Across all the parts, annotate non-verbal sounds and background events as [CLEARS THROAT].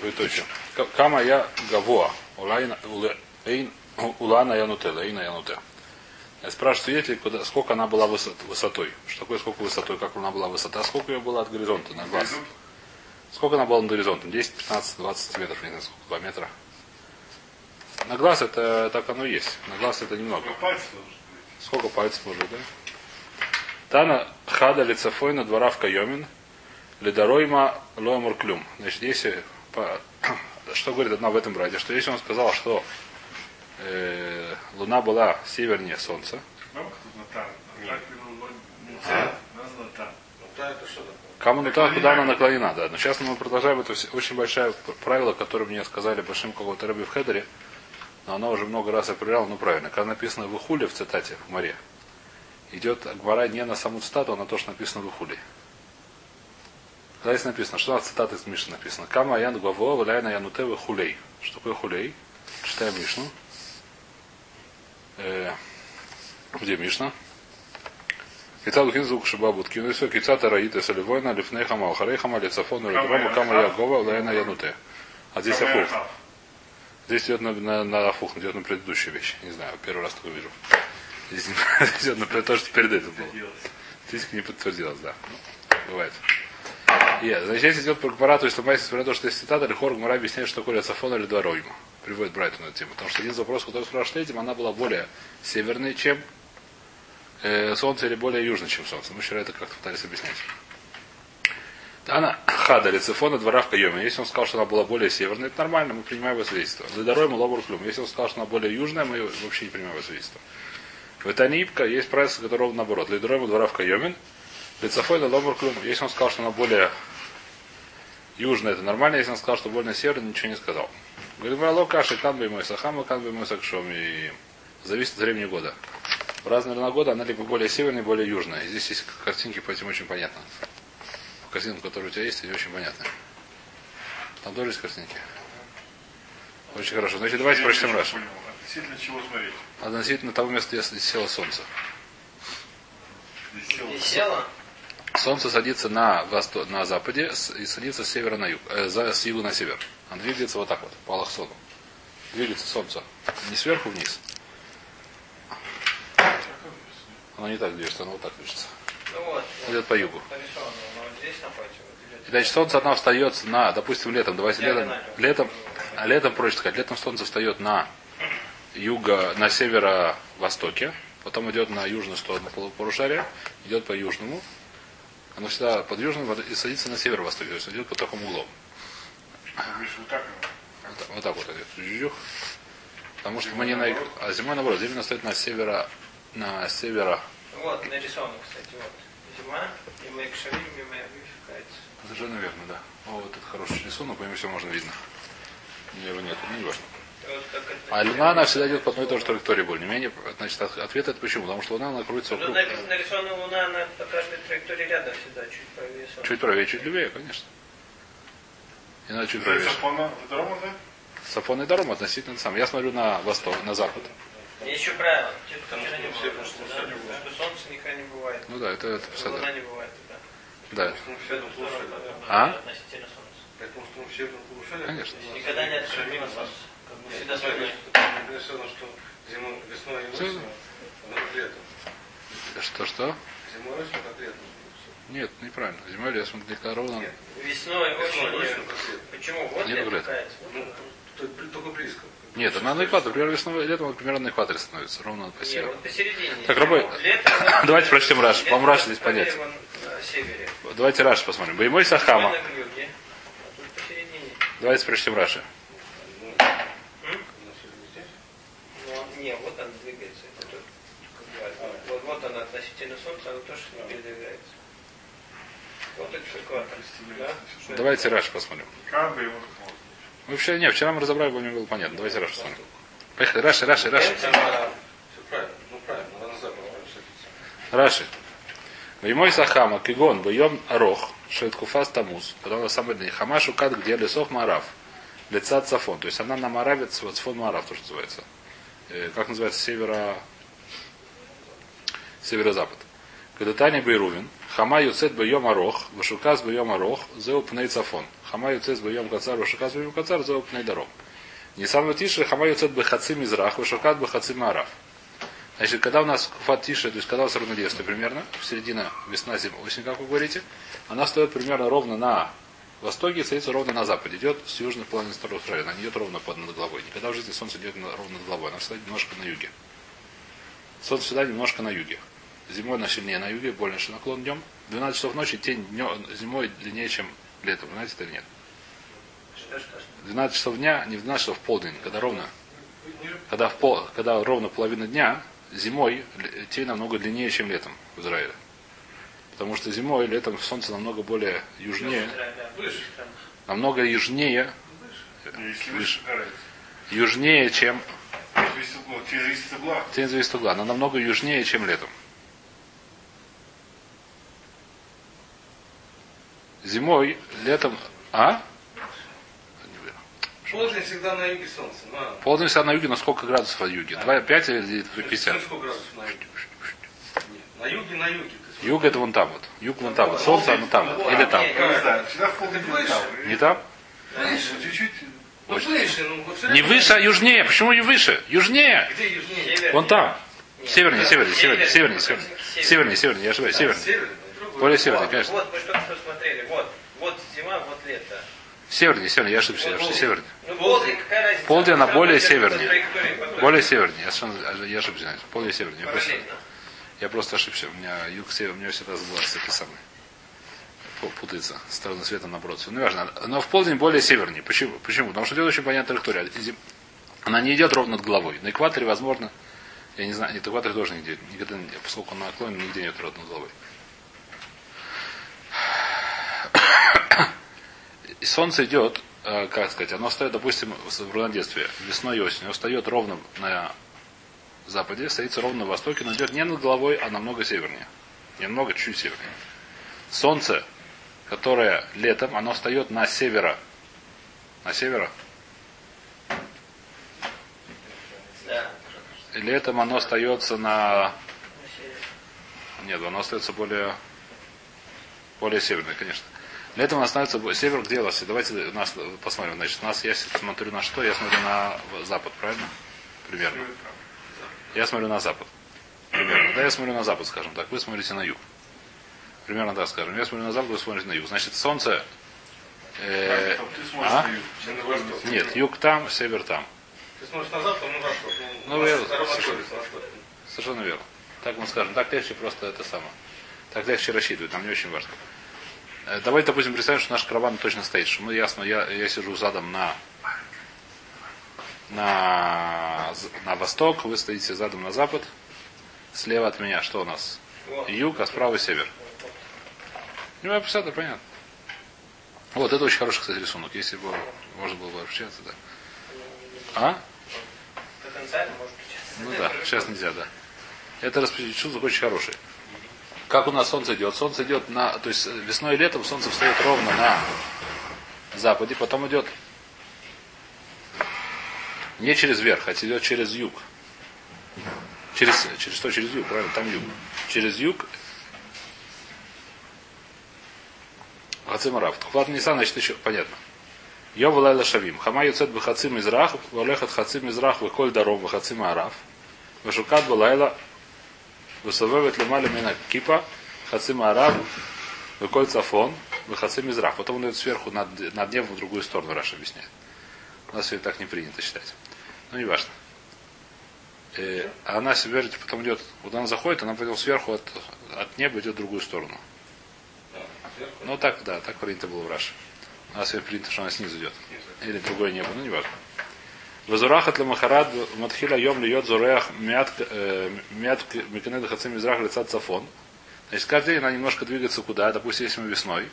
Двоеточие. Кама я гавоа. Улайна- уле- эйн- Улана януте. Лейна януте. Я спрашиваю свидетелей, куда, сколько она была высот, высотой. Что такое сколько высотой, как она была высота, сколько ее было от горизонта на глаз. Сколько она была над горизонтом? 10, 15, 20 метров, не знаю, сколько, 2 метра. На глаз это так оно и есть. На глаз это немного. Быть. Сколько пальцев может, да? Тана хада лицефойна двора в Кайомин, ледоройма лоемур клюм. Значит, если [CLEARS THROAT] что говорит одна в этом браде, что если он сказал, что э, Луна была севернее Солнца, Ну, это что такое? Кому ну так, куда она наклонена, да. Но сейчас мы продолжаем это все- очень большое правило, которое мне сказали большим какого-то рыбы в Хедере, но оно уже много раз я проверял, ну правильно. Когда написано в Ихуле в цитате в море, идет Гмара не на саму цитату, а на то, что написано в Ихуле. Здесь написано, что на цитата из Мишны написано? Кама ян гваво, валяйна янутевы хулей. Что такое хулей? Читаем Мишну. Э, где Мишна? Кицад ухин звук шибабут кинуису, кицад араита саливойна, лифнейхама, охарейхама, лицафона, лидрома, кама ягова, лаэна януте. А здесь афух. Здесь идет на, на, на афух, идет на предыдущую вещь. Не знаю, первый раз такое вижу. Здесь здесь [LAUGHS] идет на то, что перед этим было. Статистика не подтвердилась, да. Бывает. Yeah. Значит, здесь идет про Гмара, то есть Ломайс, несмотря на то, что есть цитата, Лихор Гмара объясняет, что такое Сафон или Дворойма. Приводит Брайтон эту тему. Потому что один из вопросов, который спрашивает этим, она была более северной, чем э, Солнце, или более южной, чем Солнце. Мы вчера это как-то пытались объяснять. Она хада лицефона двора в Кайоме. Если он сказал, что она была более северной, это нормально, мы принимаем его свидетельство. Ледорой мы лобур клюм. Если он сказал, что она более южная, мы вообще не принимаем его свидетельство. В Этанипка есть правило, которое наоборот. Ледорой мы двора в Кайомен. Лицефона лобур клюм. Если он сказал, что она более южная, это нормально. Если он сказал, что более северная, ничего не сказал. Говорит, Мало каши, кан бы мой сахама, кан бы мой сакшом. И зависит от времени года. В разные времена года она либо более северная, более южная. И здесь есть картинки по этим очень понятно картинку, которая у тебя есть, и очень понятно. Там тоже есть картинки. Очень хорошо. Значит, давайте Я прочтем понял. Относительно чего смотреть? Относительно того места, где село солнце. Здесь села. Солнце садится на, восто... на западе и садится с севера на юг, э, с юга на север. Оно двигается вот так вот, по Аллахсону. Двигается солнце. Не сверху вниз. Оно не так движется, оно вот так движется. Ну вот. Идет по югу. Значит, солнце одно встает на, допустим, летом. Давайте летом, летом, а летом проще сказать, летом солнце встает на юго, на северо-востоке, потом идет на южную сторону полу- полушария, идет по южному, оно всегда под южным и садится на северо-востоке, то есть идет по такому углу. Видишь, вот так. Вот, вот так вот идет. Потому что мы не на... А зимой наоборот, зимой стоит на северо, на северо. Вот, нарисовано, кстати, вот. Зима, и мы к шарим, мимо вификается. Совершенно верно, да. О, вот это хороший рисунок, по нему все можно видно. Его нет, ну не важно. А Луна, она всегда идет по одной и той же траектории более-менее. Значит, от- ответ это почему? Потому что Луна, она крутится Тут вокруг. написано, нарисована Луна, она по каждой траектории рядом всегда, чуть правее Солнца. Чуть правее, чуть левее, конечно. И надо чуть правее. Сафона Дома, да? Сафон и Даром относительно сам. Я смотрю на восток, на запад. Есть еще правило. Те, кто Потому вчера не все, что, что все Солнце никогда не бывает. Ну да, это, это Луна всегда. не бывает, да. Да. Потому. А? Относительно Солнца. Потому что мы в северном полушарии. Конечно. Никогда не Солнце. Как бы всегда что зимой, весной и Всё. осенью, но как летом. Что, что? Зимой и осенью, как летом. Нет, неправильно. Зимой лесом для ровно. Нет. Весной, Весной, осенью. Почему? Вот Не лето выглядит. какая-то. Ну, то- только близко. Нет, она на экваторе. Примерно весной, летом она примерно на экваторе становится. Ровно по Нет, северу. вот посередине. Так, Рабой, Лето, [LAUGHS] давайте прочтем лето По-моему, Раши здесь На севере. Давайте Раши посмотрим. Боимой Сахама. На. А. Давайте прочтем Раши. Ну, не, вот она двигается. Это тут, как бы, а, вот, вот она относительно Солнца, она тоже не передвигается. Да? Давайте Раши посмотрим. Мы вчера, не, вчера мы разобрали, мне было понятно. Давайте Раши посмотрим. Поехали. Раши, Раши, Раши. Ну. Раши. Веймой Сахама, Кигон, Бьем Арох, Шеткуфас Тамуз, потом на самый день. Хамашу Кат, где лесов Марав, лица Цафон. То есть она на Маравец, вот Цфон Марав, то, что называется. Э, как называется, северо... Северо-запад. Кадатани Бейрувин, Хама Юцет Бьем Арох, Вашукас Бьем Арох, Зеу Пней Цафон. Хама юцет йом кацар, вышакат бы йом кацар, за опытный дорог. Не самый тише, хама юцет бы хацим израх, вышакат бы хацим араф. Значит, когда у нас куфат тише, то есть когда у нас равнодействие примерно, в середина весна, зима, осень, как вы говорите, она стоит примерно ровно на востоке и садится ровно на западе. Идет с южной половины второго района. Она идет ровно под над головой. Никогда в жизни солнце идет ровно над головой. Она всегда немножко на юге. Солнце всегда немножко на юге. Зимой она сильнее на юге, больше наклон днем. 12 часов ночи тень днем, зимой длиннее, чем летом. Знаете это или нет? Что, что, что? 12 часов дня, не в 12 часов в полдень, когда ровно, когда, в пол, когда ровно половина дня, зимой тень намного длиннее, чем летом в Израиле. Потому что зимой, летом солнце намного более южнее, намного южнее, Выше. южнее, чем. Тебе зависит угла. тень зависит угла. Она намного южнее, чем летом. Зимой, летом, а? Полдень всегда на юге солнце. На. Полдень всегда на юге, на сколько градусов от юге? 2, 5 или 50? Ну, сколько градусов на юге? На юге, на юге. Юг это вон там вот. Юг вон там вот. Солнце оно там. вот. Или там. Не там. Не там? Выше. Чуть-чуть. Ну, выше. Ну, Не выше, а южнее. Почему не выше? Южнее. Где южнее? Вон там. Севернее, севернее, Севернее. севернее, севернее. Севернее, севернее, я ошибаюсь, севернее. Северный. Более севернее, Вот, конечно. вот, мы что-то что смотрели. Вот, вот зима, вот лето. Севернее, севернее, я ошибся, я ошибся, севернее. Ну, полдень, какая разница? Полдень, она более севернее. Более севернее, я, совершенно- я ошибся, более севернее. Я просто, я просто ошибся, у меня юг, север, у меня всегда сглаз самый. Пу- Путается, стороны света наоборот. Ну, важно. Но в полдень более севернее. Почему? Почему? Потому что идет очень понятная траектория. Она не идет ровно над головой. На экваторе, возможно, я не знаю, нет, экватор тоже нигде, никогда, поскольку он наклонен, нигде нет ровно над головой. И солнце идет, э, как сказать, оно встает, допустим, в равнодействие, весной и осенью, оно встает ровно на западе, стоится ровно на востоке, но идет не над головой, а намного севернее. Немного, чуть севернее. Солнце, которое летом, оно встает на севера. На севера? Да. И летом оно остается на... Нет, оно остается более... Более северное, конечно. Летом оно становится... бо- Север где у вас? Давайте у нас посмотрим. Значит, у нас я смотрю на что? Я смотрю на запад, правильно? Примерно. Я смотрю на запад. Примерно. Да, я смотрю на запад, скажем так. Вы смотрите на юг. Примерно так скажем. Я смотрю на запад, вы смотрите на юг. Значит, солнце... э, а? Нет, юг там, север там. Ты смотришь на запад, на восток. Ну, на я- на восток, на восток. Совершенно верно. Так мы скажем. Так легче просто это самое. Так легче рассчитывать. Нам не очень важно. Э, Давайте, допустим, представим, что наш караван точно стоит. Что мы ясно, я, я сижу задом на, на, на восток, вы стоите задом на запад. Слева от меня что у нас? Юг, а справа север. Ну, я это понятно. Вот, это очень хороший, кстати, рисунок. Если бы можно было бы общаться, да. А? Потенциально может быть. Ну да, сейчас нельзя, да. Это рисунок очень хороший. Как у нас солнце идет? Солнце идет на, то есть весной и летом солнце встает ровно на западе, потом идет не через верх, а идет через юг. Через, через что? Через юг, правильно? Там юг. Через юг. Хацим Арав. Тхват Нисан, значит, еще понятно. Йов Лайла Шавим. Хама Юцет Бахацим Израх, Валехат Хацим Израх, Вихоль Даром, Бахацим Араф. Вашукат Балайла, Высовывает Лемали Мина Кипа, Хацим Араб, Выколь Цафон, Выхацим Израх. Потом он идет сверху над, над небом в другую сторону, Раша объясняет. У нас все так не принято считать. Ну, не важно. Э, а она себе потом идет, куда она заходит, она потом сверху от, от неба идет в другую сторону. Ну так, да, так принято было в Раше. У нас принято, что она снизу идет. Или другое небо, ну не важно. Вазурахат ламахарад матхиля йом льет зуреах мят э, мят меканеда хацим израх лица цафон. Значит, каждый день она немножко двигается куда, допустим, если мы весной,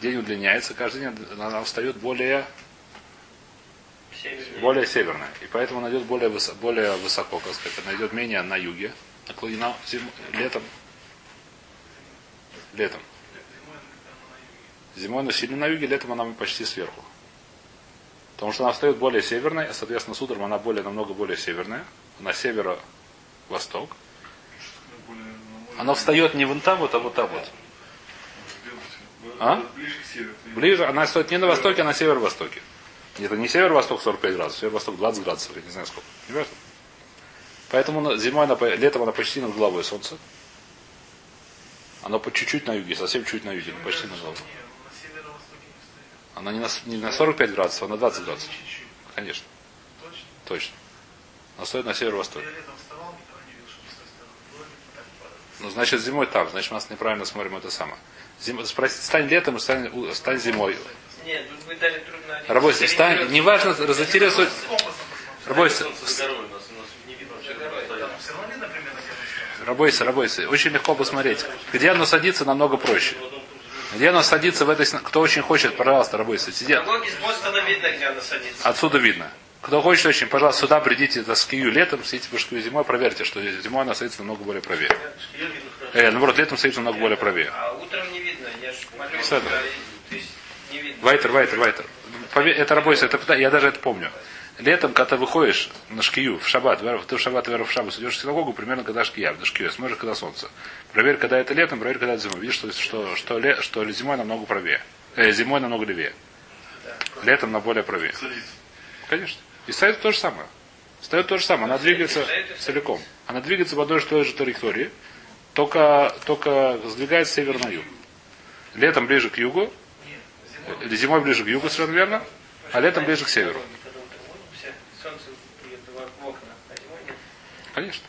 день удлиняется, каждый день она встает более, Севернее. более северная. И поэтому она идет более, высо- более высоко, как сказать. Она идет менее на юге, наклонена зим- летом. Летом. Зимой она сильно на юге, летом она почти сверху. Потому что она встает более северной, а, соответственно, с утром она более, намного более северная. Она северо-восток. Она встает не вон там вот, а вот там вот. А? Ближе она стоит не на востоке, а на северо-востоке. Это не северо-восток 45 градусов, северо-восток 20 градусов, я не знаю сколько. Понимаешь? Поэтому на- зимой, она, летом она почти над головой солнце. Оно по чуть-чуть на юге, совсем чуть на юге, почти на стоит. Она не на, не на 45 градусов, а на 20 градусов. Конечно, Точно? точно. Она стоит на северо-востоке. Ну, значит, зимой так, значит, мы нас неправильно смотрим это самое. Зим... Спроси, стань летом и стань, стань зимой. Нет, тут вы дали трудно. Работайте, стань, неважно, посмотри. Работайте. Там работайте, работайте. Очень легко посмотреть. Где оно садится, намного проще. Где оно садится в этой... сна- Кто очень хочет, пожалуйста, работайте. Сидят. Видно, где она садится. Отсюда видно. Кто хочет очень, пожалуйста, сюда придите за скию летом, сидите по шкию зимой, проверьте, что зимой она садится намного более правее. Хорошо. Э, наоборот, летом садится намного более правее. А утром не видно. Я ж молюсь, Кстати. да, и- то есть не видно. Вайтер, вайтер, вайтер. Это работает, это я даже это помню. Летом, когда ты выходишь на шкию, в шаббат, ты в шаббат, веру в шаббат, идешь в синагогу, примерно когда шкия, на шкию, смотришь, когда солнце. Проверь, когда это летом, проверь, когда это зимой. Видишь, что, что, что, ле- что зимой намного правее. Э, зимой намного левее. Летом на более правее. Конечно. И стоит то же самое. Стоит то же самое. Она двигается целиком. Она двигается в одной и той же траектории, только, только сдвигается с севера на юг. Летом ближе к югу, зимой ближе к югу, совершенно верно, а летом ближе к северу. Когда утром все, Солнце бьет в окна, а зимой нет. Конечно,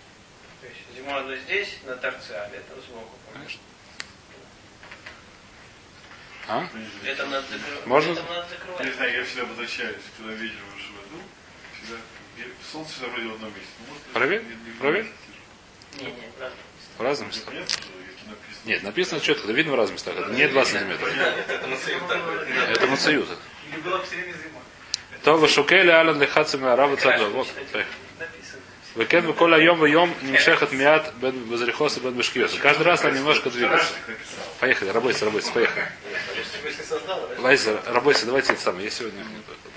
То есть зимой оно здесь, на торце, а летом сбоку. конечно. А? Летом надо закрывать. Можно? Летом надо Я закрывать. не знаю, я всегда возвращаюсь, когда вечером выше в иду, всегда солнце всегда вроде в одном месте. Может, Проверь, не- не в проверь. месте. Правда. В разных Ну, Нет, написано четко, видно в разных местах. Это не 2 сантиметра. Это на свет так будет. Это мацают. Или было все время зимой. То вышукели алан лихацами арава цадо. Вот. Выкен выколь айом вайом нимшехат миат бен базрихоса бен бешкиоса. Каждый раз нам немножко двигаться. Поехали, работайте, работайте, поехали. Лайзер, работайте, давайте это самое. Я сегодня...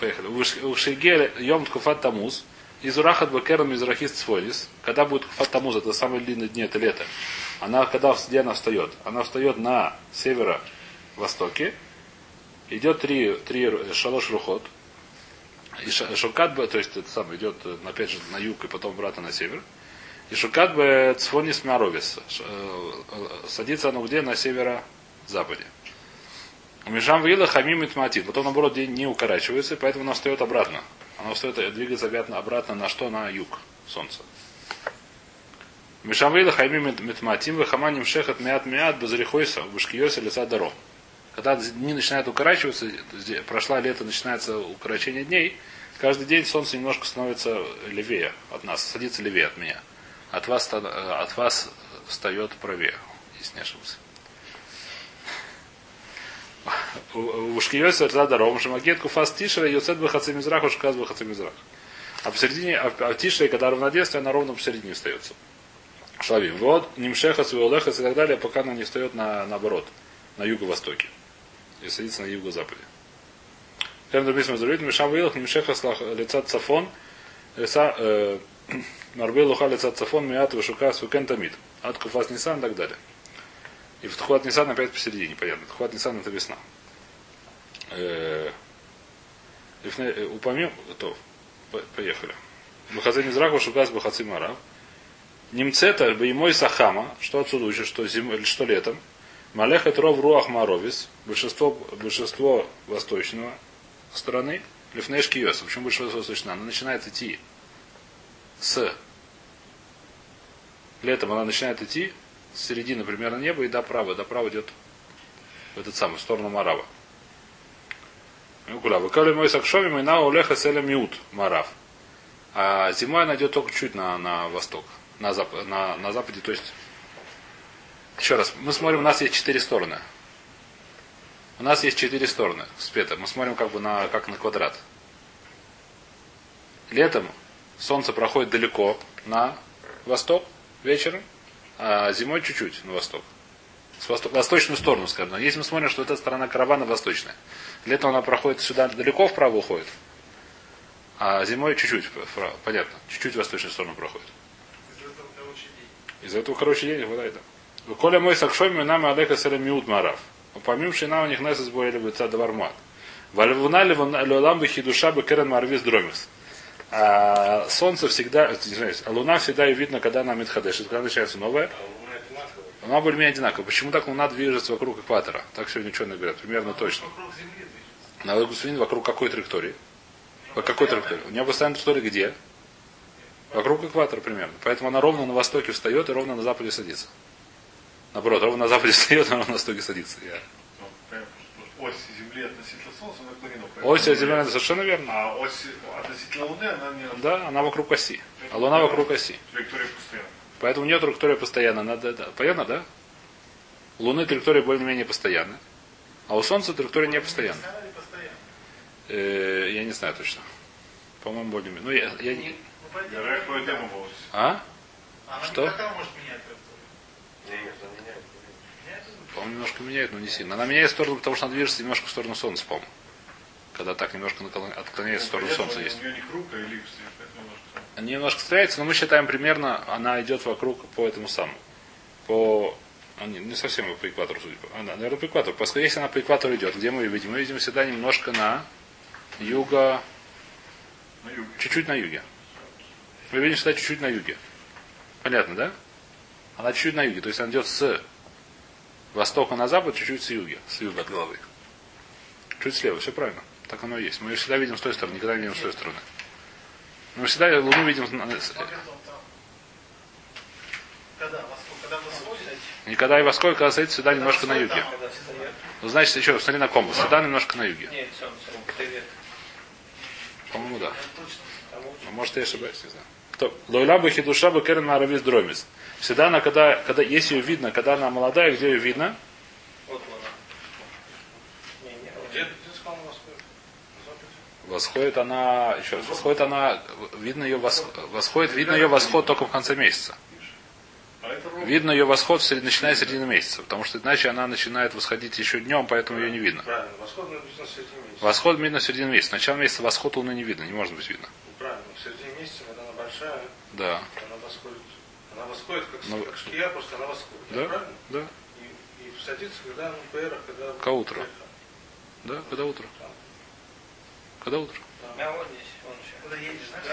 Поехали. У Шейгеля Йом Ткуфат Тамуз. Из Урахат Бакером из Рахис Цфолис. Когда будет Ткуфат Тамуз, это самый длинный день, это лето. Она, когда, где она встает? Она встает на северо-востоке. Идет три, три шалош рухот. И шукат бы, то есть это самое идет, э, опять же, на юг и потом обратно на север. И шукат бы цфонис мяровис. Э, э, Садится оно где? На северо-западе. Мишам Вила Хамим и Тматит. Потом, наоборот, день не укорачивается, поэтому она встает обратно. Она встает, двигается обратно, обратно на что? На юг солнца. Мишам Вила Хамим и Тматим, Вахаманим Шехат Миат Миат, Базарихойса, Башкиоса, лица Даро. Когда дни начинают укорачиваться, прошла лето, начинается укорочение дней, каждый день солнце немножко становится левее от нас, садится левее от меня. От вас, э, от вас встает правее, если не ошибся. У Шкиёса это даром, Шамакет Куфас Тишера, Йоцет Бахацы Мизрах, Ушказ Бахацы Мизрах. А посередине, а, а в Тишере, когда равнодействие, она ровно посередине остается. Шлавим. Вот, Нимшехас, Виолехас и так далее, пока она не встает на, наоборот, на юго-востоке. И садится на юго-западе. Как написано в Зарубит, Мишам Вилах, Нимшехас лица Цафон, лица э, [CLEARS THROAT] Марбел Луха лица Цафон, Миат Вишукас, Вукен Тамид. От Куфас Нисан и так далее. И в Тхуат Нисан опять посередине, понятно. Тхуат Нисан это весна. Э, э, Упомим, то, по- поехали. Бахацы Мизраха, Шукас, Бахацы Марав. Немцета, Беймой Сахама, что отсюда учат, что, зим, что летом. Малехет Ров Руах Маровис, большинство, большинство восточного стороны, Лифнеш Киоса. Почему большинство восточного? Она начинает идти с летом она начинает идти с середины примерно неба и до права. До права идет в этот самый, в сторону Марава. Куда? Выкали мой сакшови, и на улеха селя миут Марав. А зимой она идет только чуть на, на восток, на, зап, на, на западе, то есть еще раз, мы смотрим, у нас есть четыре стороны. У нас есть четыре стороны спета. Мы смотрим как бы на, как на квадрат. Летом солнце проходит далеко на восток вечером, а зимой чуть-чуть на восток. С восток, восточную сторону, скажем. Но если мы смотрим, что эта сторона каравана восточная. Летом она проходит сюда далеко вправо уходит, а зимой чуть-чуть. Понятно. Чуть-чуть в восточную сторону проходит. Из этого короче день. Из-за этого хороший день хватает. Коля мой сакшоми нами алека селя миут марав. Помимо шина у них несес боели бы цадавармат. Вальвуна леолам бы хидуша бы керен марвис дромис. А солнце всегда, извиняюсь, а луна всегда и видно, когда она митхадеш, когда начинается новое. А луна более-менее одинаковая. Почему так луна движется вокруг экватора? Так сегодня ученые говорят, примерно точно. Гусвин вокруг какой траектории? По какой траектории? У нее постоянная траектория где? Вокруг экватора примерно. Поэтому она ровно на востоке встает и ровно на западе садится. Наоборот, ровно на западе [LAUGHS] встает, и ровно на востоке садится. Я- Ну, ось Земли относительно Солнца наклонена. Ось Земля это совершенно верно. А ось относительно Луны, она не Да, она вокруг оси. А Луна вокруг оси. траектория постоянно. Поэтому у нее траектория постоянная. Надо, да. Понятно, да? У Луны траектория более-менее постоянная. А у Солнца траектория не постоянная. Э, я не знаю точно. По-моему, более-менее. Ну, я, я А? Она Что? она она? По-моему, немножко меняет, но не сильно. Она меняет сторону, потому что она движется немножко в сторону Солнца, по-моему. Когда так немножко отклоняется в сторону Солнца есть. А поэтому немножко Они немножко стреляются, но мы считаем примерно, она идет вокруг по этому самому. По... а, не, не совсем по экватору, судя по... Она, наверное, по экватору. Поскольку если она по экватору идет, где мы ее видим? Мы видим всегда немножко на юго... на юге. Чуть-чуть на юге. Мы видим всегда чуть-чуть на юге. Понятно, да? Она чуть-чуть на юге. То есть она идет с востока на запад, чуть-чуть с юга. С юга от головы. Чуть слева. Все правильно. Так оно и есть. Мы ее всегда видим с той стороны, никогда не видим с той стороны. Мы всегда Луну видим там. Когда? Когда восходит? Никогда и во сколько, когда стоит всегда немножко на юге. Когда встает. Ну, значит, еще, смотри на компас. Всегда немножко на юге. Нет, солнце. Привет. По-моему, да. Там. А может, я ошибаюсь, не знаю. Кто? Лойла бы хидуша бы керен аравис дромис. Всегда она, когда, когда, если ее видно, когда она молодая, где ее видно? Восходит она, еще раз, восходит она, видно ее восход, восходит, видно ее восход только в конце месяца. А. Видно ее восход, в сред- начиная с середины месяца, потому что иначе она начинает восходить еще днем, поэтому ее не видно. Правильно, восход написано в середине месяца. Восход видно в середине месяца. Начало месяца восход луны не видно, не может быть видно. Ну, Правильно, в середине месяца, когда она большая, Да. она восходит. Она восходит как, Ну, как шкия, просто она восходит. Да? Правильно? Да. И, и садится, когда она в ПРах, когда... Ко утру. Да, когда утро. Когда утро. А еще. Когда едешь, знаешь?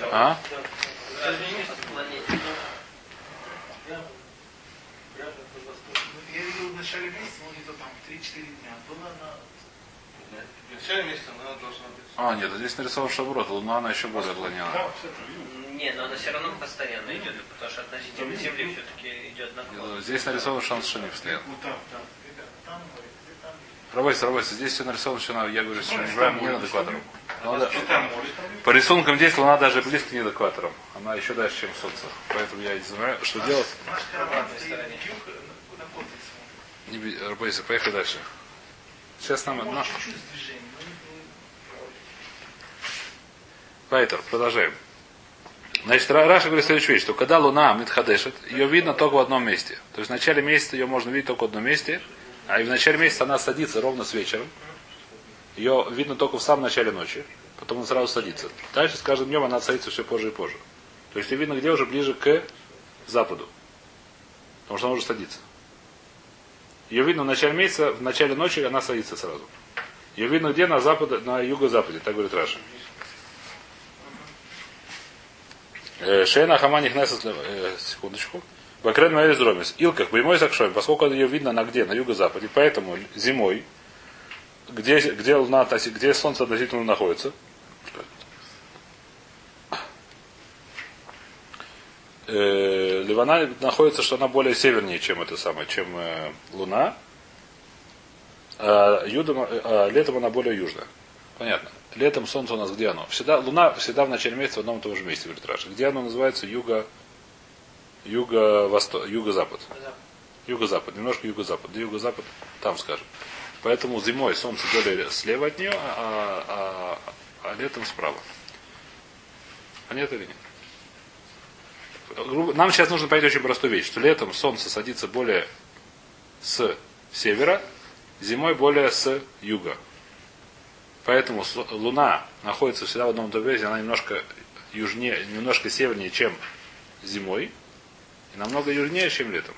Да. А? Да. Я видел в начале месяца, ну где-то там 3-4 дня. Была она... В начале месяца она должна быть... А, нет, здесь нарисован шаброт, луна она еще более Да, отклонена. все это видно. Не, но она все равно постоянно идет, потому что относительно Земли все-таки идет наклон. Здесь нарисован шанс совершенно не постоянно. Работайте, работайте. Здесь все нарисовано, что на- я говорю, что неправильно, не над экватором. Надо- Что там может? По рисункам здесь Луна даже близко не над экватором. Она еще дальше, чем Солнце. Поэтому я не знаю, что делать. На, на кот смотрит. Не Работайте, поехали дальше. Сейчас нам... На- ну, ну, Вайтер, продолжаем. Значит, Ра- Раша говорит следующую вещь, что когда Луна митхадешет, ее видно только в одном месте. То есть в начале месяца ее можно видеть только в одном месте, а и в начале месяца она садится ровно с вечером. Ее видно только в самом начале ночи, потом она сразу садится. Дальше с каждым днем она садится все позже и позже. То есть ее видно где уже ближе к западу. Потому что она уже садится. Ее видно в начале месяца, в начале ночи она садится сразу. Ее видно где? На западе, на юго-западе, так говорит Раша. Э, Шейна Хаманих Несес, э, секундочку. Бакрен Маэрис Дромис. Илках, прямой Сакшой, поскольку ее видно на где? На юго-западе. Поэтому зимой, где, где, луна, где солнце относительно находится, э, Ливана находится, что она более севернее, чем это самое, чем э, Луна. А, юдом, э, а летом она более южная. Понятно. Летом солнце у нас где оно? Всегда, луна всегда в начале месяца в одном и том же месте, говорит Раша. Где оно называется? Юго, юго-восток, юго-запад. Юго-запад, немножко юго-запад. Где юго-запад? Там, скажем. Поэтому зимой солнце более слева от нее, а, а- а летом справа. Понятно или нет? Нам сейчас нужно понять очень простую вещь, что летом солнце садится более с севера, зимой более с юга. Поэтому Луна находится всегда в одном месте, она немножко южнее, немножко севернее, чем зимой, и намного южнее, чем летом.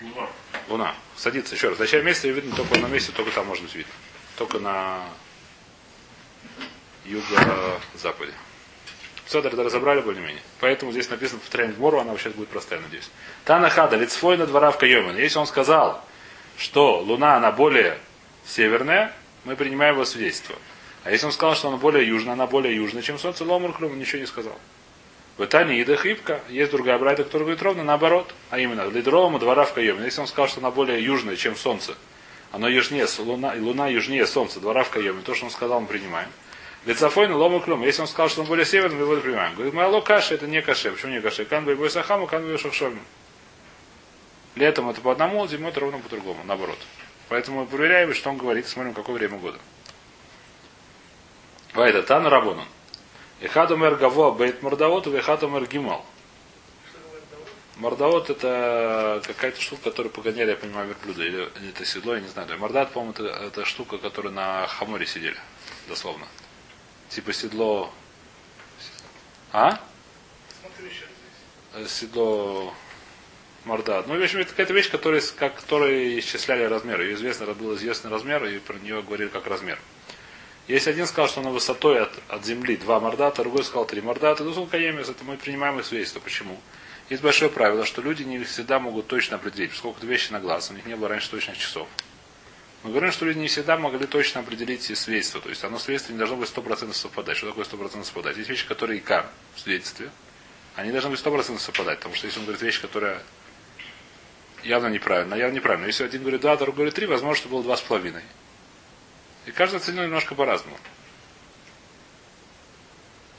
Луна. Луна. Садится еще раз. В начале месяца ее видно только на месте, только там может быть видно. Только на юго-западе. Все, это разобрали более-менее. Поэтому здесь написано, повторяем Гмору, она вообще будет простая, надеюсь. Танахада, лицфой на двора в. Если он сказал, что Луна, она более северная, мы принимаем его свидетельство. А если он сказал, что она более южная, она более южная, чем Солнце, Ломар Клюм, ничего не сказал. В Итане Ида Хибка, есть другая брайта, которая говорит ровно наоборот, а именно, Лидровому двора в Кайоме. Если он сказал, что она более южная, чем Солнце, оно южнее, луна, луна южнее Солнца, двора в Кайоме, то, что он сказал, мы принимаем. Лицафойна лома клюм. Если он сказал, что он более северный, мы его принимаем. Говорит, мало каши, это не каши. Почему не каши? Кан бой сахаму, кан бой шахшомим. Летом это по одному, зимой это ровно по другому, наоборот. Поэтому мы проверяем, что он говорит, смотрим, какое время года. Вайда Тан Рабонан. Ихаду мэр гаво бейт мордавот, и мэр гимал. Мордавот это какая-то штука, которую погоняли, я понимаю, верблюда. Или, это седло, я не знаю. Мордат, по-моему, это, это штука, которая на хаморе сидели. Дословно. Типа седло... А? Здесь. Седло мордат. Ну, в общем, это какая-то вещь, которая, как, которой исчисляли размер. Ее известно, был известный размер, и про нее говорили как размер. Если один сказал, что она высотой от, от земли два мордата, другой сказал три мордата, то каемис, это мы принимаем их свидетельство. Почему? Есть большое правило, что люди не всегда могут точно определить, поскольку это вещи на глаз, у них не было раньше точных часов. Мы говорим, что люди не всегда могли точно определить свидетельство. То есть оно свидетельство не должно быть 100% совпадать. Что такое 100% совпадать? Есть вещи, которые икар в свидетельстве. Они должны быть 100% совпадать. Потому что если он говорит вещь, которая явно неправильно, явно неправильно. Если один говорит два, другой говорит три, возможно, что было два с половиной. И каждый оценил немножко по-разному.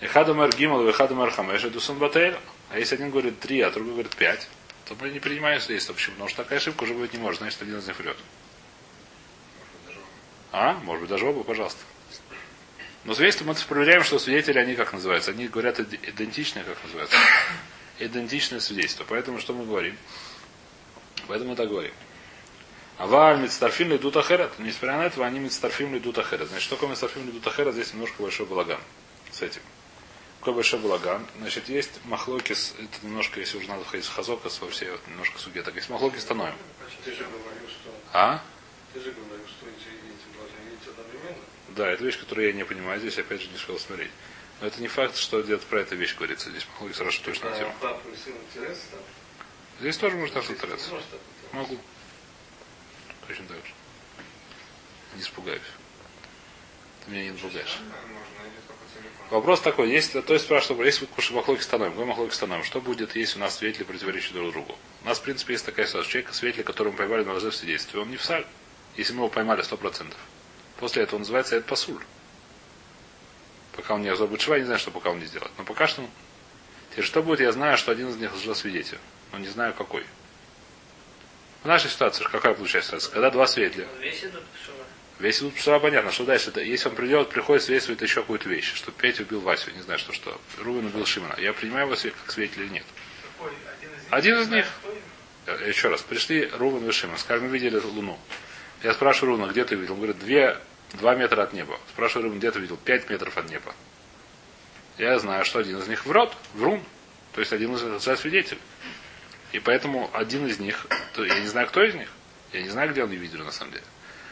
Эхаду мэр гимал, эхаду мэр хамеш, дусан батэль. А если один говорит три, а другой говорит пять, то мы не принимаем свидетельство. Почему? Потому что такая ошибка уже быть не может, значит, один из них врет. А? Может быть, даже оба, пожалуйста. Но свидетельство мы проверяем, что свидетели, они как называются? Они говорят идентичные, как называется? Идентичное свидетельство. Поэтому что мы говорим? Поэтому так говорим. Аваль мицтарфим лидут ахерет. Несмотря на это, они мицтарфим лидут ахерет. Значит, что такое мицтарфим лидут ахерет? Здесь немножко большой балаган с этим. Какой большой балаган? Значит, есть махлокис, это немножко, если уже надо входить в хазокас во все, вот, немножко суге, так есть махлокис становим. Ты же говорил, что... А? Ты же говорил, что эти, должны видеть одновременно. Да, это вещь, которую я не понимаю. Здесь опять же не успел смотреть. Но это не факт, что где-то про эту вещь говорится. Здесь махлокис хорошо точно на Здесь тоже может вот. Могу. Точно так же. Не испугаюсь. Ты меня не напугаешь. Вопрос такой, если, то есть спрашивают, если мы махлоки становим, мы махлоки становим, что будет, если у нас свидетели противоречат друг другу? У нас, в принципе, есть такая ситуация. Человек, свидетеля, которого мы поймали на лжи в свидетельстве, он не в саль, если мы его поймали 100%. После этого он называется это пасуль. Пока он не шва, я не знаю, что пока он не сделает. Но пока что, теперь что будет, я знаю, что один из них лжесвидетель, но не знаю какой. В нашей ситуации какая получается ситуация? Когда два свидетеля. Весь идут пшува. Весь идут пшара, понятно, что дальше. Да, Если он придет, приходит свидетельствует еще какую-то вещь, что Петя убил Васю, не знаю, что что. Рубин убил Шимона. Я принимаю его как свидетель или нет. Какой? Один из них? Один из них. Э, Еще раз, пришли Рубин и Шимон, сказали, мы видели Луну. Я спрашиваю Рубина, где ты видел? Он говорит, две, два метра от неба. Спрашиваю Рубин, где ты видел? Пять метров от неба. Я знаю, что один из них врет, врун. То есть один из них свидетель. И поэтому один из них, то я не знаю, кто из них, я не знаю, где он видел на самом деле.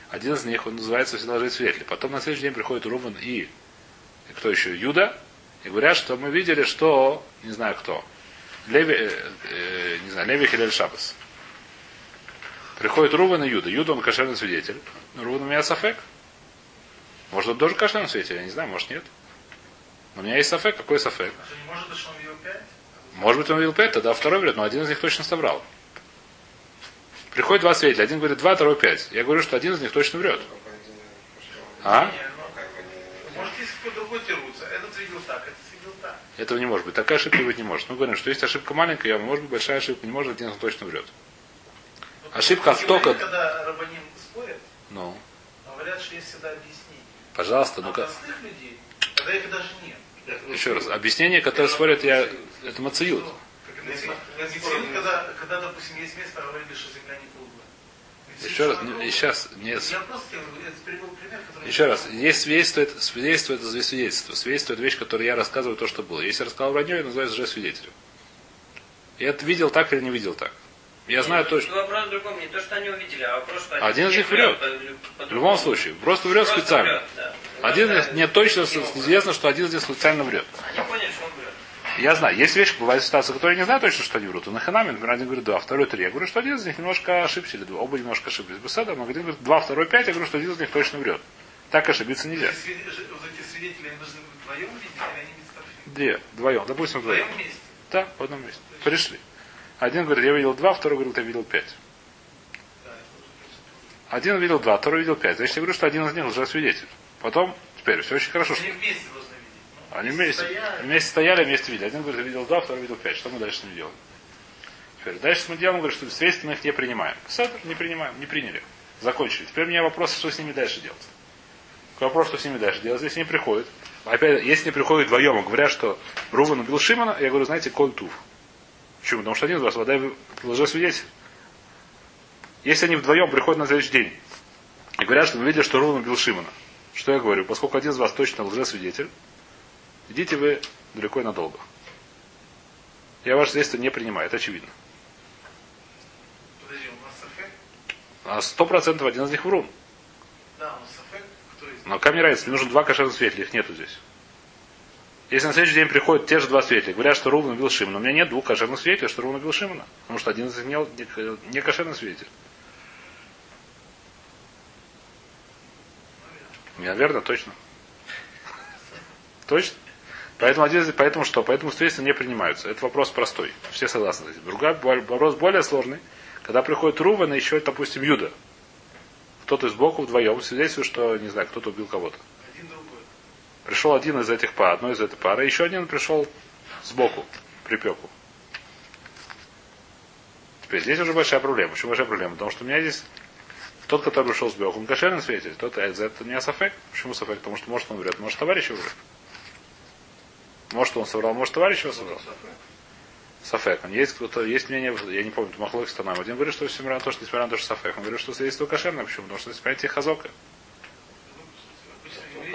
Один из них, он называется всегда лжец свидетель. Потом на следующий день приходит Рубин и, и кто еще, Юда, и говорят, что мы видели, что, не знаю кто, Леви, э, э, не знаю, Леви Хилель Шабас. Приходит Рубен и Юда. Юда он кошерный свидетель. Рубен у меня сафек. Может, он тоже кошерный свидетель, я не знаю, может нет. Но у меня есть сафек. Какой сафек? А может что он видел пять? Может быть, он видел пять, тогда второй врет, но один из них точно соврал. Приходит два свидетеля. Один говорит два, второй пять. Я говорю, что один из них точно врет. А? Не, Как бы не... Может, есть какой-то другой тируется. Этот видел так, этот видел так. Этого не может быть. Такая ошибка быть не может. Мы говорим, что есть ошибка маленькая, а может быть большая ошибка. Не может, один из них точно врет. Ну, Ошибка только- Когда рабаним спорят, Ну, говорят, что есть всегда объяснение. пожалуйста, А ну-ка. простых людей, тогда их даже нет. Еще раз. Объяснение, которое спорят, я... Это мациют. Когда, когда, допустим, есть место, говорили, что земля не круглая. Еще раз, не- сейчас, нет. Я просто привел пример, который... Еще раз, есть свидетельство, это, свидетельство это свидетельство. Свидетельство это вещь, которую я рассказываю то, что было. Если я рассказал вранье, я называю уже свидетелем. Я это видел так или не видел так. Я знаю точно. Вопрос в другом, не то, что они увидели, а вопрос, что Один из них врет. В любом случае. Просто врет Просто специально. врет, да. Один из Просто не точно известно, что один из них специально врет. Они поняли, что он врет. Я знаю, есть вещи, бывают ситуации, которые я не знаю точно, что они врут. И на ханаме, например, один говорит два, второй три. Я говорю, что один из них немножко ошибся, или два, оба немножко ошиблись. Беседа, но один говорит два, второй пять, я говорю, что один из них точно врет. Так ошибиться нельзя. Где? Вдвоем. Допустим, вдвоем. Вдвоем вместе. Да, в одном месте. Пришли. Один говорит, я видел два, второй говорит, я видел пять. Уже. Один видел два, второй видел пять. Значит, я говорю, что один из них лжесвидетель. Потом, теперь, все очень хорошо. Что... Они вместе должны видеть. Ну, Они вместе, стояли. вместе стояли, вместе видели. Один говорит, я видел два, второй видел пять. Что мы дальше с ним делаем? Теперь, дальше мы делаем, говорит, что свидетельства мы их не принимаем. Сетер не принимаем, не приняли. Закончили. Теперь у меня вопрос, что с ними дальше делать. Вопрос, что с ними дальше делать, если они приходят. Опять, если они приходят вдвоем говорят, что Руван убил Шимона, я говорю, знаете, коль туф. Почему? Потому что один из вас вода лжесвидетель. Если они вдвоем приходят на следующий день и говорят, что мы видели, что Руван убил Шимона, что я говорю? Поскольку один из вас точно лжесвидетель, идите вы далеко и надолго. Я ваше свидетельство не принимаю, это очевидно. А сто процентов один из них врун. Да, у нас Сафек. Кто из них? Но камера разница, мне нужно два кошерных свидетеля, их нету здесь. Если на следующий день приходят те же два свидетеля, говорят, что Руван убил Шимона, у меня нет двух кошерных свидетелей, что Руван убил Шимона. Потому что один из них не, не кошерный свидетель. Наверное, точно. Точно? Поэтому, один, поэтому что? Поэтому свидетельства не принимаются. Это вопрос простой. Все согласны с. Другой вопрос более сложный. Когда приходит Руван и еще, допустим, Юда. Кто-то сбоку вдвоем свидетельствует, что, не знаю, кто-то убил кого-то. Пришел один из этих пар, одной из этой пары, еще один пришел сбоку, припеку. Теперь здесь уже большая проблема. Почему большая проблема? Потому что у меня здесь тот, который пришел сбоку, он кошерный свидетель. Тот, за это не асафек. Почему сафек? Потому что может он врет, может товарищ врет. Может он соврал, может товарищ его соврал. Сафек. Есть кто-то, есть мнение, я не помню, Махлок Станам. Один говорит, что на то, что несмотря на то, что Сафек, он говорит, что свидетельство кошерное. Почему? Потому что это понятие хазока.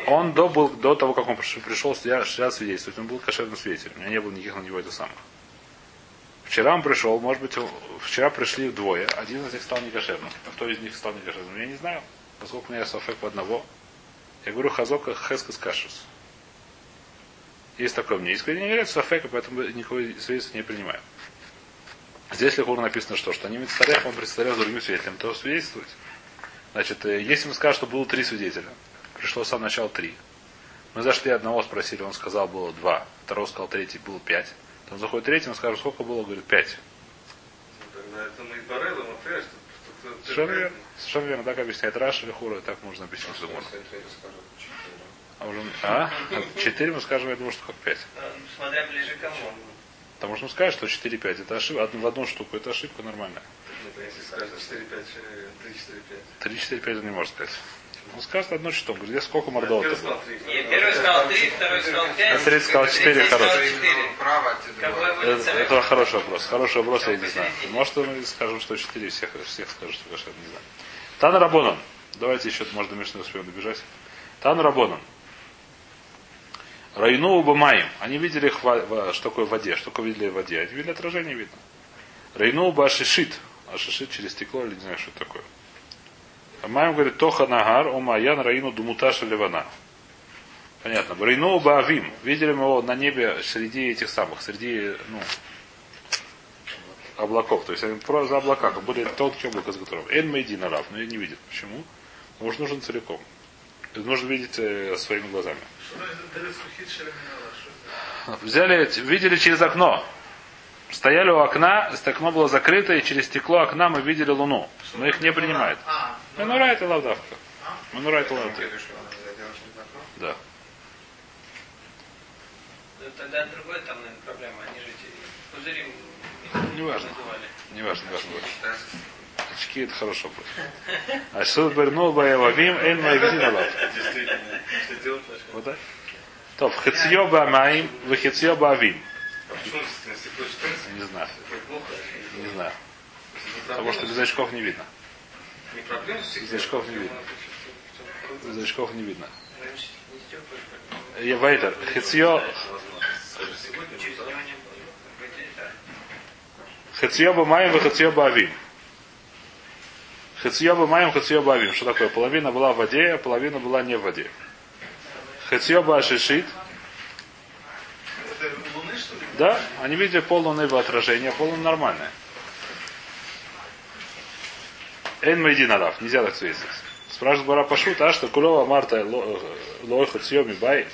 Он до, был, до того, как он приш- пришел сюда сюда свидетельствовать, он был кошерным свидетелем. У меня не было никаких на него это самых. Вчера он пришел, может быть, вчера пришли двое, один из них стал некошерным. А кто из них стал некошерным? Я не знаю. Поскольку у меня софек в одного, я говорю хазока хескас кашус. Есть такое мнение. Есть, не говорят софека, поэтому никакого свидетельства не принимаю. Здесь Лехур написано, что, что они мецтарех, он представляет другим свидетелем, то свидетельствовать. Значит, э, если мы скажем, что было три свидетеля, пришло с самого начала три. Мы зашли одного, спросили, он сказал, было два. Второго сказал, третий, было пять. Там заходит третий, он скажет, сколько было, говорит, пять. Ну, Совершенно верно. Совершенно верно. Так объясняет Раш или Хура, так можно объяснить Зумор. А уже, а? [LAUGHS] Четыре мы скажем, я думаю, что как пять. А, Смотря ближе к кому. Потому что мы скажем, что 4-5 это ошибка, одну- в одну штуку это ошибка нормальная. Если скажешь 4-5, 3-4-5. 3-4-5 он не может сказать. Он скажет одно число. Он говорит, где сколько мордов Первый сказал 3. И первый сказал три, второй сказал пять. А третий сказал четыре, хороший. четыре. Будет Это, хороший вопрос. Хороший вопрос, я не знаю. Может, мы скажем, что 4, всех, всех скажут, что кошер, не знаю. Тан Рабонан. Давайте еще, может, до Мишны успеем добежать. Тан Рабонан. Райну Бамаем. Они видели, что такое в воде. Что такое видели в воде? Они видели отражение, видно. Райну Башишит. Ашишит через стекло или не знаю, что это такое. А Маем говорит, Тоха Нагар, Омаян Раину Думуташа Ливана. Понятно. Райну Баавим. Видели мы его на небе среди этих самых, среди, ну, облаков. То есть они про за облака, как были тонкие облака, с которым. Эн Мейдина Рав, но я не видит. Почему? Потому что нужен целиком. Нужно видеть э, своими глазами. Это? Взяли, видели через окно. Стояли у окна, это окно было закрыто, и через стекло окна мы видели луну. Но их не принимают. А, Манура это лавдавка. Манура это лавдавка. Да. Ну, Тогда другой там, наверное, проблема. Они же эти пузыри Неважно. надували. Не важно, важно. Очки это хорошо будет. А суд бернул баевавим эн майвдин алав. Действительно. Что делать вообще? Вот так. То, в хитьё баамаим, в стекло читается? Не знаю, не знаю. Потому что без очков не видно. Очков не видно. Без очков не видно. Стёкло, Я Вайтер, хитьё, чуть у него не было. Вроде, да. Хациоба маем и хациоба авим. Маем, авим. Что такое? Половина была в воде, а половина была не в воде. Ашишит. Луны, что ли? Да, они видели полное отражение, полное нормальное. Эн мейдин алав, нельзя так свидетельствовать. Спрашивает Бара Пашут, а что Кулова Марта лой хациоми бай.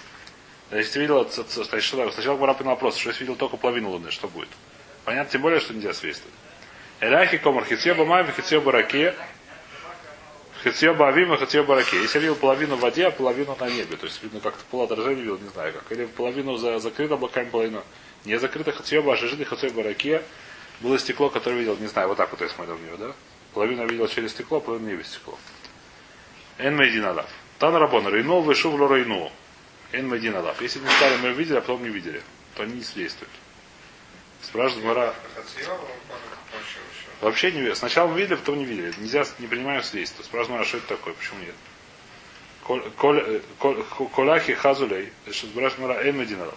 Значит, видел, ц- ц- значит, что? Сначала Бара на вопрос, что если видел только половину луны, что будет? Понятно, тем более, что нельзя свидетельствовать. Эляхи комар хитьеба майм, хитьеба раке, хитьеба авима, хитьеба раке. Если я видел половину в воде, а половину на небе, то есть видно как-то полуотражение видел, не знаю как. Или половину за, закрыто облаками, половину не закрыто, хитьеба, ашишит, хитьеба раке. Было стекло, которое видел, не знаю, вот так вот я смотрел в него, да? Половину видел через стекло, половину не без стекло. Эн мейдин алав. Тан рабон, рейну, вышу в рейну. Эн мейдин алав. Если не стали мы видели, а потом не видели, то они не свидетельствуют. Спрашивает Мара, вообще не. Сначала видели, потом не видели. Нельзя, не принимаем свидетельство. Спрашиваем, а что это такое, почему нет? Коль- э, ахи хазулей, эн мединала.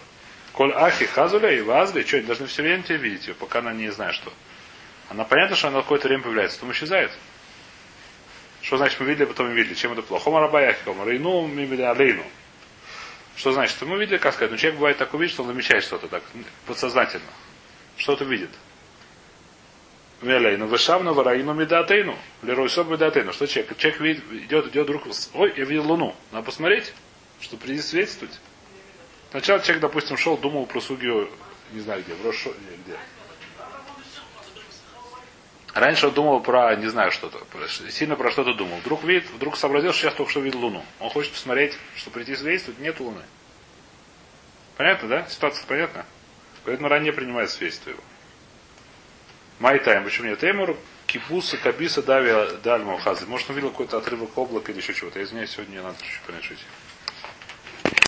Коль ахи хазулей, вазли, что, они должны все время тебя видеть ее, пока она не знает что. Она понятно, что она на какое-то время появляется, потом исчезает. Что значит мы видели, потом не видели? Чем это плохо? Хома рабаяхи, хома рейну, мимида алейну. Что значит? Что мы видели, как сказать, но человек бывает так увидит, что он замечает что-то так, подсознательно. Что-то видит. Мелейну вышавну вараину медатейну. Лерой соб медатейну. Что человек? Человек видит, идет, идет вдруг. Ой, я видел луну. Надо посмотреть, чтобы приди свидетельствовать. Сначала человек, допустим, шел, думал про сугию, не знаю где, в Рошо, где. Раньше он думал про, не знаю, что-то, сильно про что-то думал. Вдруг видит, вдруг сообразил, что сейчас только что видел Луну. Он хочет посмотреть, что прийти свидетельствовать, нет Луны. Понятно, да? Ситуация понятна? Поэтому ранее принимает свидетельство его. Майтайм, почему нет? Эмур, Кипуса, Кабиса, Дави, Дальма, Хазы. Может, он видел какой-то отрывок облака или еще чего-то. Я извиняюсь, сегодня мне надо чуть-чуть понять.